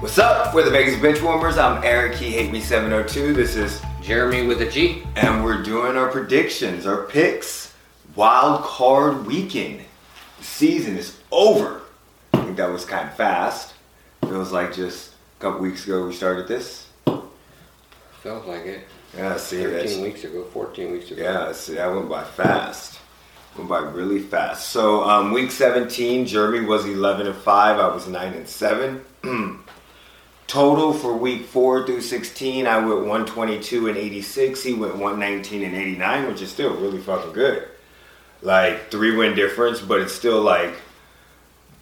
What's up? We're the Vegas Benchwarmers. I'm Eric. He hate me 702. This is Geremy with a G. and we're doing our predictions, our picks. Wild card weekend. The season is over. I think that was kind of fast. Feels like just a couple weeks ago we started this. Felt like it. Yeah, see that's 13 weeks ago, 14 weeks ago. Yeah, see, that went by fast. Went by really fast. So, um, week 17, Geremy was 11 and 5. I was 9 and 7. Total for week 4 through 16, I went 122 and 86. He went 119 and 89, which is still really fucking good. Like, three win difference, but it's still like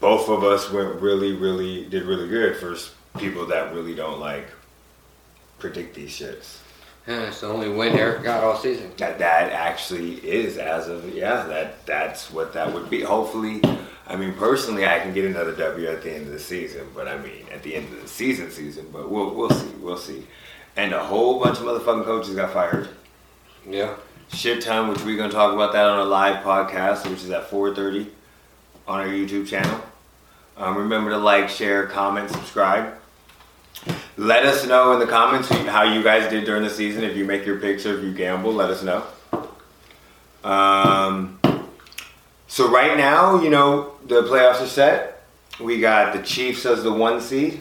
both of us went really, really, did really good for people that really don't like predict these shits. Yeah, it's the only win Eric got all season. that that actually is as of yeah that that's what that would be hopefully i mean personally i can get another w at the end of the season but i mean at the end of the season season but we'll we'll see we'll see and a whole bunch of motherfucking coaches got fired Yeah. shit ton which we're going to talk about that on a live podcast which is at 4.30 on our youtube channel um, remember to like share comment subscribe let us know in the comments how you guys did during the season. If you make your picks or if you gamble, let us know. Um, so right now, you know, the playoffs are set. We got the Chiefs as the one seed,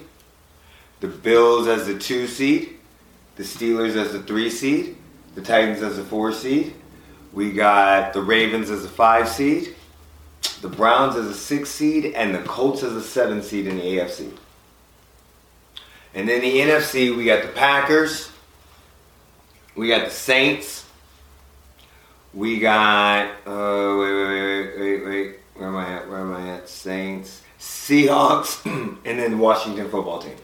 the Bills as the two seed, the Steelers as the three seed, the Titans as the four seed. We got the Ravens as the five seed, the Browns as a six seed, and the Colts as a seven seed in the AFC. And then the NFC, we got the Packers, we got the Saints, we got uh, wait, wait, wait, wait, wait, where am I at? Saints, Seahawks, and then the Washington football team.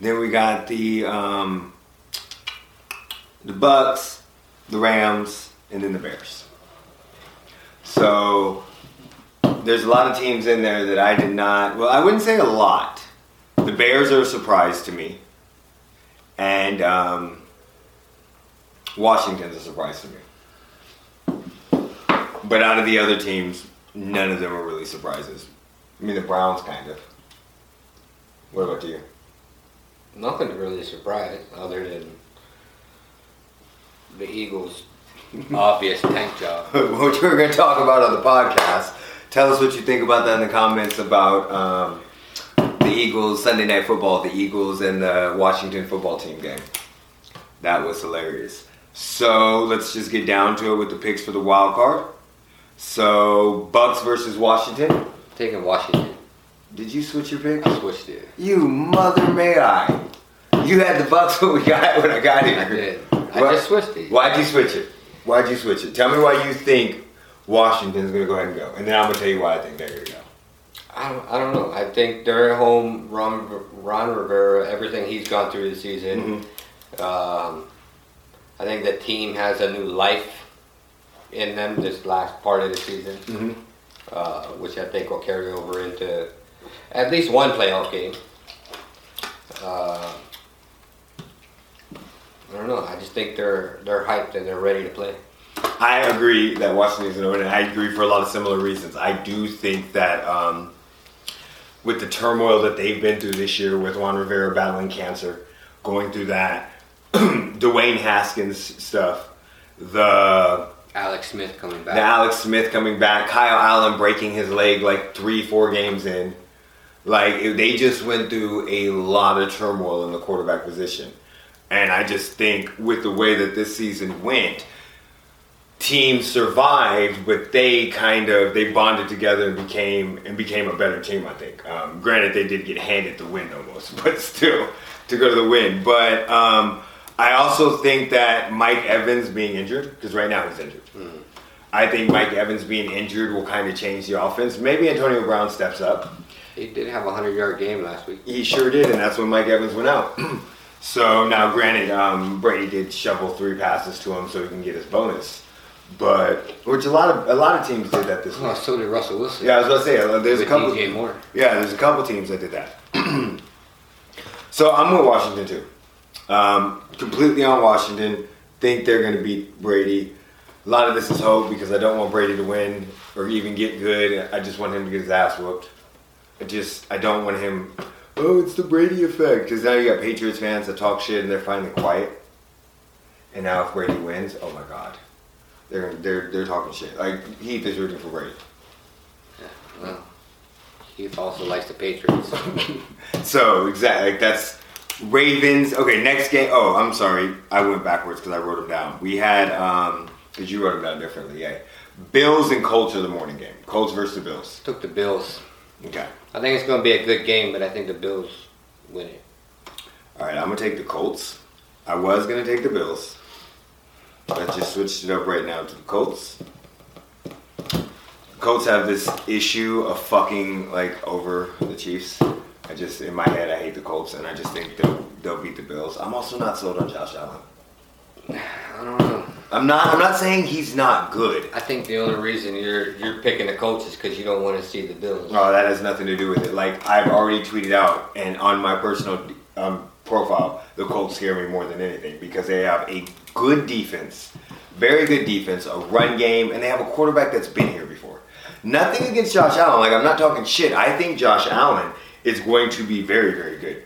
Then we got the um, the Bucks, the Rams, and then the Bears. So there's a lot of teams in there that I did not. Well, I wouldn't say a lot. The Bears are a surprise to me, and um, Washington's a surprise to me. But out of the other teams, none of them are really surprises. I mean, the Browns kind of. What about you? Nothing really surprised other than the Eagles' obvious tank job. what we're going to talk about on the podcast. Tell us what you think about that in the comments about um, the Eagles Sunday Night Football, the Eagles and the Washington football team game. That was hilarious. So let's just get down to it with the picks for the wild card. So Bucks versus Washington. Taking Washington. Did you switch your pick? I switched it. You mother may I. You had the Bucks when we got when I got here. I did. I What? just switched it. Why'd you switch it? Why'd you switch it? Tell me why you think Washington's gonna go ahead and go, and then I'm gonna tell you why I think they're gonna go. I don't, I don't know. I think they're at home. Ron, Ron Rivera, everything he's gone through this season. Um, I think the team has a new life in them this last part of the season, Mhm. uh, which I think will carry over into at least one playoff game. Uh, I don't know. I just think they're they're hyped and they're ready to play. I agree that Washington's gonna win, and I agree for a lot of similar reasons. I do think that um, with the turmoil that they've been through this year, with Ron Rivera battling cancer, going through that, Dwayne Haskins stuff, the Alex Smith coming back. The Alex Smith coming back, Kyle Allen breaking his leg like three, four games in. Like they just went through a lot of turmoil in the quarterback position, and I just think with the way that this season went, teams survived, but they kind of they bonded together and became and became a better team. I think. Um, granted, they did get handed the win almost, but still to go to the win. But um, I also think that Mike Evans being injured because right now he's injured. I think Mike Evans being injured will kind of change the offense. Maybe Antonio Brown steps up. he did have a hundred yard game last week. He sure did, and that's when Mike Evans went out. so now, granted, um, Brady did shovel three passes to him so he can get his bonus, but which a lot of a lot of teams did that this Oh, week. so did Russell Wilson. Yeah, I was about to say uh, there's a couple. DJ Moore. Yeah, there's a couple teams that did that. so I'm with Washington too. Um, completely on Washington. Think they're going to beat Brady. A lot of this is hope because I don't want Brady to win or even get good. I just want him to get his ass whooped. I just I don't want him oh, it's the Brady effect. Because now you got Patriots fans that talk shit and they're finally quiet. And now if Brady wins, oh my god, they're they're they're talking shit. Like Heath is rooting for Brady. Yeah, well, Heath also likes the Patriots. So exactly, like that's Ravens. Okay, next game. Oh, I'm sorry, I went backwards because I wrote them down. We had um, because you wrote them down differently. Yeah, Bills and Colts are the morning game. Colts versus the Bills. Took the Bills. Okay. I think it's going to be a good game, but I think the Bills win it. All right, I'm gonna take the Colts. I was gonna take the Bills. I just switched it up right now to the Colts. Colts have this issue of fucking like over the Chiefs. I just in my head I hate the Colts and I just think they'll they'll beat the Bills. I'm also not sold on Josh Allen. I don't know. I'm not I'm not saying he's not good. I think the only reason you're you're picking the Colts is because you don't want to see the Bills. No, that has nothing to do with it. Like I've already tweeted out and on my personal um, profile, the Colts scare me more than anything because they have a good defense, very good defense, a run game, and they have a quarterback that's been here before. Nothing against Josh Allen. Like I'm not talking shit. I think Josh Allen is going to be very, very good.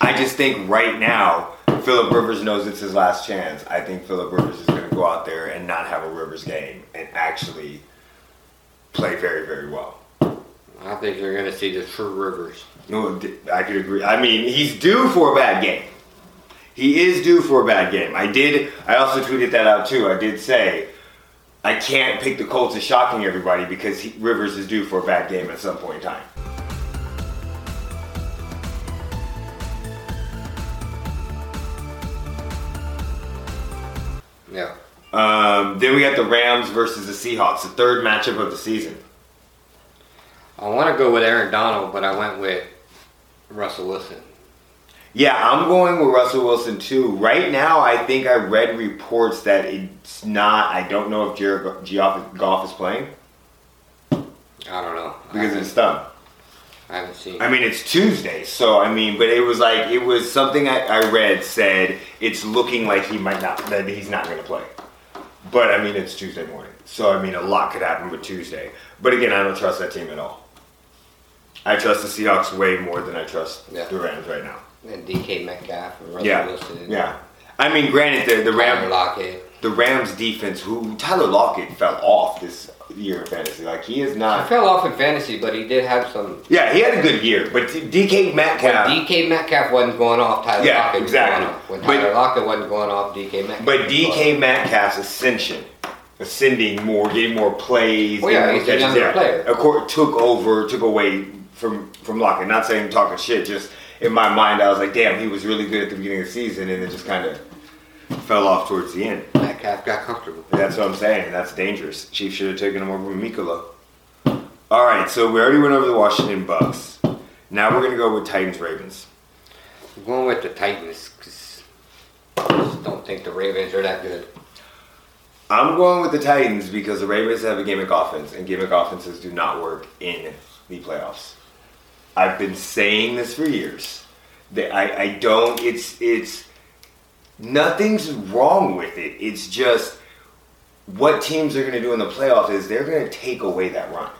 I just think right now Philip Rivers knows it's his last chance. I think Philip Rivers is going to go out there and not have a Rivers game and actually play very, very well. I think you're going to see the true Rivers. No, I could agree. I mean, he's due for a bad game. He is due for a bad game. I did. I also tweeted that out too. I did say I can't pick the Colts as shocking everybody because he, Rivers is due for a bad game at some point in time. Um, then we got the Rams versus the Seahawks, the third matchup of the season. I want to go with Aaron Donald, but I went with Russell Wilson. Yeah, I'm going with Russell Wilson too. Right now, I think I read reports that it's not. I don't know if Jared Goff is playing I don't know. because it's thumb. I haven't seen. I mean, it's Tuesday, so I mean, but it was like it was something I, I read said it's looking like he might not that he's not going to play. But I mean, it's Tuesday morning, so I mean, a lot could happen with Tuesday. But again, I don't trust that team at all. I trust the Seahawks way more than I trust Yeah. the Rams right now. and DK Metcalf and Russell Yeah, Wilson. yeah. I mean, granted, the the Tyler Rams Lockett. the Rams defense, who Tyler Lockett fell off this year in fantasy. Like he is He not. fell off in fantasy, but he did have some. Yeah, he had a good year, but DK When Metcalf. DK Metcalf wasn't going off, Tyler Yeah, Lockett was exactly. going off. When But- Tyler Lockett wasn't going off, DK Metcalf. But DK. Metcalf's ascension, ascending more, getting more plays. Well, yeah, he's a younger player. Of course, took over, took away from from Lockett. Not saying talking shit, just in my mind, I was like, damn, he was really good at the beginning of the season, and it just kind of fell off towards the end. Metcalf got comfortable. That's what I'm saying. That's dangerous. Chiefs should have taken him over Mecole. All right, so we already went over the Washington Bucks. Now we're gonna go with Titans Ravens. I'm going with the Titans because I just don't think the Ravens are that good. I'm going with the Titans because the Ravens have a gimmick offense, and gimmick offenses do not work in the playoffs. I've been saying this for years. That I, I don't. It's it's nothing's wrong with it. It's just what teams are going to do in the playoffs is they're going to take away that run,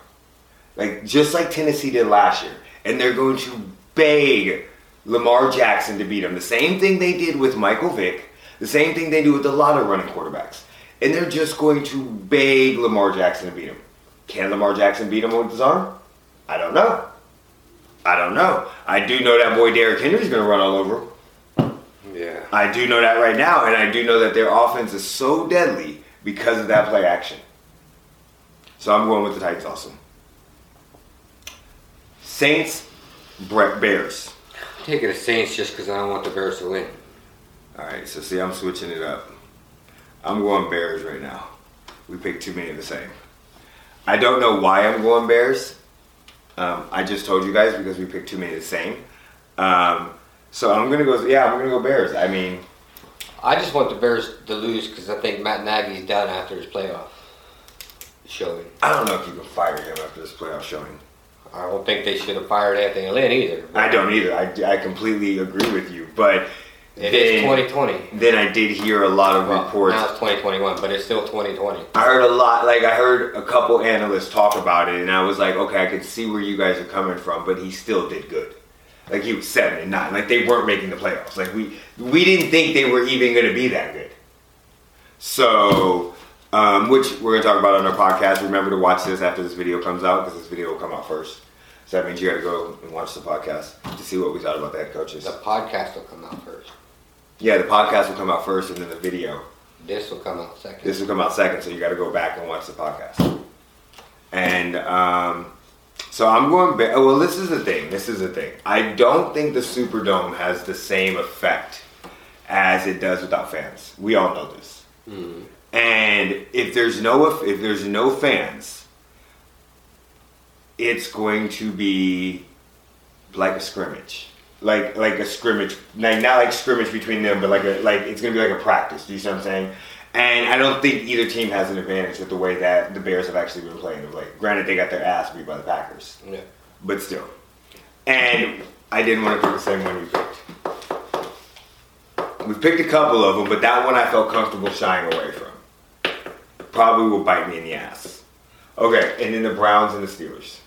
like just like Tennessee did last year, and they're going to beg Lamar Jackson to beat them. The same thing they did with Michael Vick. The same thing they do with a lot of running quarterbacks. And they're just going to beg Lamar Jackson to beat him. Can Lamar Jackson beat him with his arm? I don't know. I don't know. I do know that boy Derrick Henry's going to run all over him. Yeah. I do know that right now, and I do know that their offense is so deadly because of that play action. So I'm going with the Titans also. Saints, Bears. I'm taking the Saints just because I don't want the Bears to win. All right, so see, I'm switching it up. I'm going Bears right now. We picked too many of the same. I don't know why I'm going Bears. Um, I just told you guys because we picked too many the same. Um, so I'm gonna go. Yeah, I'm gonna go Bears. I mean, I just want the Bears to lose because I think Matt Nagy's done after his playoff showing. I don't know if you can fire him after this playoff showing. I don't think they should have fired Anthony Lynn either. I don't either. I, I completely agree with you. But It is then, 2020. then I did hear a lot of Well, reports. now it's 2021, but it's still 2020. I heard a lot, like I heard a couple analysts talk about it, and I was like, okay, I could see where you guys are coming from, but he still did good. Like he was seven and nine. Like they weren't making the playoffs. Like we we didn't think they were even going to be that good. So, um, which we're going to talk about on our podcast. Remember to watch this after this video comes out because this video will come out first. So that means you got to go and watch the podcast to see what we thought about the head coaches. The podcast will come out first. Yeah, the podcast will come out first, and then the video. This will come out second. This will come out second, so you got to go back and watch the podcast. And um, so I'm going. Ba- well, this is the thing. This is the thing. I don't think the Superdome has the same effect as it does without fans. We all know this. Mhm. And if there's no if there's no fans, it's going to be like a scrimmage, like like a scrimmage, like not like scrimmage between them, but like a like it's gonna be like a practice. Do you see what I'm saying? And I don't think either team has an advantage with the way that the Bears have actually been playing late. Granted, they got their ass beat by the Packers, Yeah. but still. And I didn't want to pick the same one we picked. We picked a couple of them, but that one I felt comfortable shying away from. Probably will bite me in the ass. Okay, and then the Browns and the Steelers.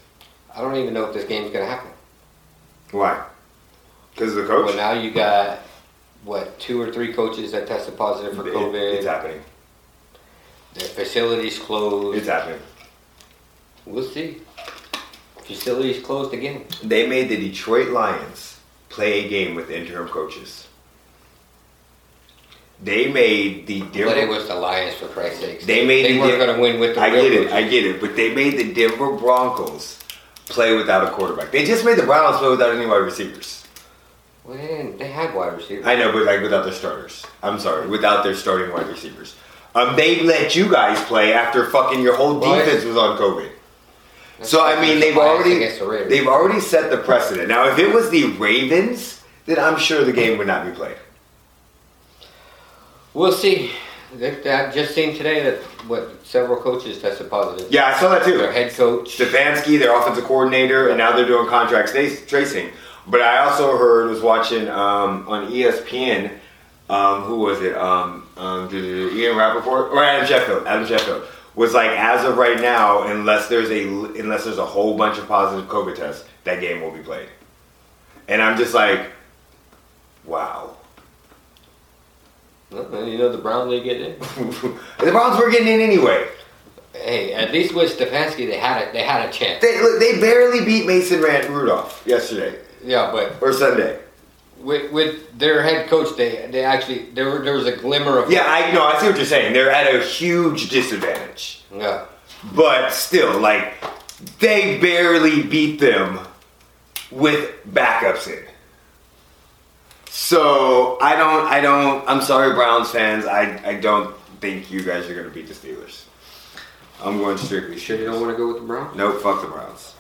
I don't even know if this game's gonna happen. Why? Because of the coach? Well, now you got what two or three coaches that tested positive for It- COVID. it's happening. Their facilities closed. It's happening. We'll see. Facilities closed again. They made the Detroit Lions play a game with interim coaches. They made the But it Denver. was the Lions for Christ's sake. They made They the weren't Denver- going to win with the I real get it, coaches. I get it, but they made the Denver Broncos play without a quarterback. They just made the Browns play without any wide receivers. Well, they, didn't, they had wide receivers. I know, but like without their starters. I'm sorry, without their starting wide receivers. Um, they let you guys play after fucking your whole Well, defense was on COVID. That's So I mean, they've already against the Raiders. they've already set the precedent. Now, if it was the Ravens, then I'm sure the game would not be played. We'll see. That just seen today that what several coaches tested positive. Yeah, I saw that too. Their head coach. Stefanski, their offensive coordinator, and now they're doing contract sta- tracing. But I also heard was watching um, on ESPN. Um, who was it? Um, um, Ian Rapoport or Adam Schefter? Adam Schefter was like, as of right now, unless there's a unless there's a whole bunch of positive COVID tests, that game will be played. And I'm just like, wow. Well, you know the Browns they get in. the Browns were getting in anyway. Hey, at least with Stefanski, they had a they had a chance. They look, they barely beat Mason Rand Rudolph yesterday Yeah, but or Sunday. with with their head coach, they they actually there were- there was a glimmer of Yeah, I know. I see what you're saying. They're at a huge disadvantage, yeah. but still, like they barely beat them with backups in. So I don't. I don't. I'm sorry, Browns fans. I I don't think you guys are gonna beat the Steelers. I'm going strictly. Sure, you don't want to go with the Browns? Nope, fuck the Browns.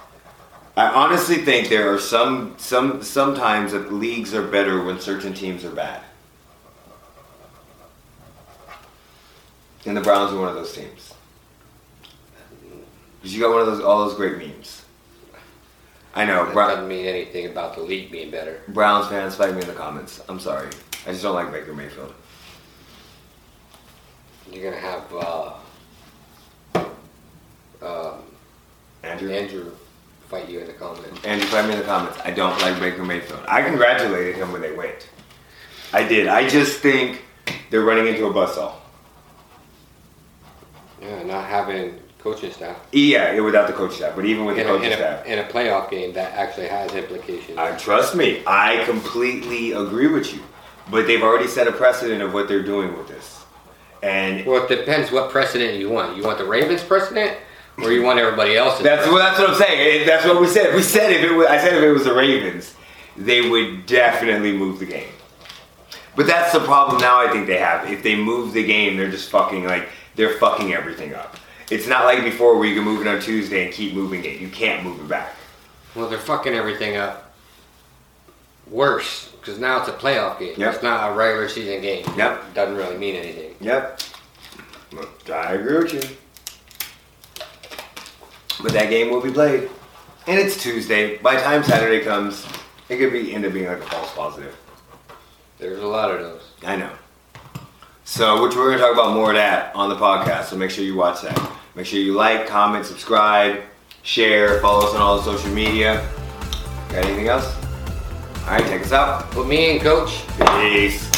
I honestly think there are some some sometimes that leagues are better when certain teams are bad. And the Browns are one of those teams. Because you got one of those all those great memes. I know, That Brown, doesn't mean anything about the league being better. Browns fans fight me in the comments. I'm sorry. I just don't like Baker Mayfield. You're gonna have uh, um, Andrew? Andrew fight you in the comments. Andrew, fight me in the comments. I don't like Baker Mayfield. I congratulated him when they went. I did. I just think they're running into a buzzsaw. Yeah, not having coaching staff Yeah, without the coaching staff, but even with the in a, coaching in, staff. a, in a playoff game that actually has implications. I trust me. I completely agree with you. But they've already set a precedent of what they're doing with this. And well, it depends what precedent you want. You want the Ravens precedent, or you want everybody else's? that's precedent? well, that's what I'm saying. That's what we said. We said if it was, I said if it was the Ravens, they would definitely move the game. But that's the problem now. I think they have. If they move the game, they're just fucking like they're fucking everything up. It's not like before where you can move it on Tuesday and keep moving it. You can't move it back. Well, they're fucking everything up worse because now it's a playoff game. Yep. It's not a regular season game. Yep. Doesn't really mean anything. Yep. I agree with you. But that game will be played. And it's Tuesday. By the time Saturday comes, it could be end up being like a false positive. There's a lot of those. I know. So, which we're going to talk about more of that on the podcast. So make sure you watch that. Make sure you like, comment, subscribe, share, follow us on all the social media. Got anything else? All right, take us out. Put me in, coach. Peace.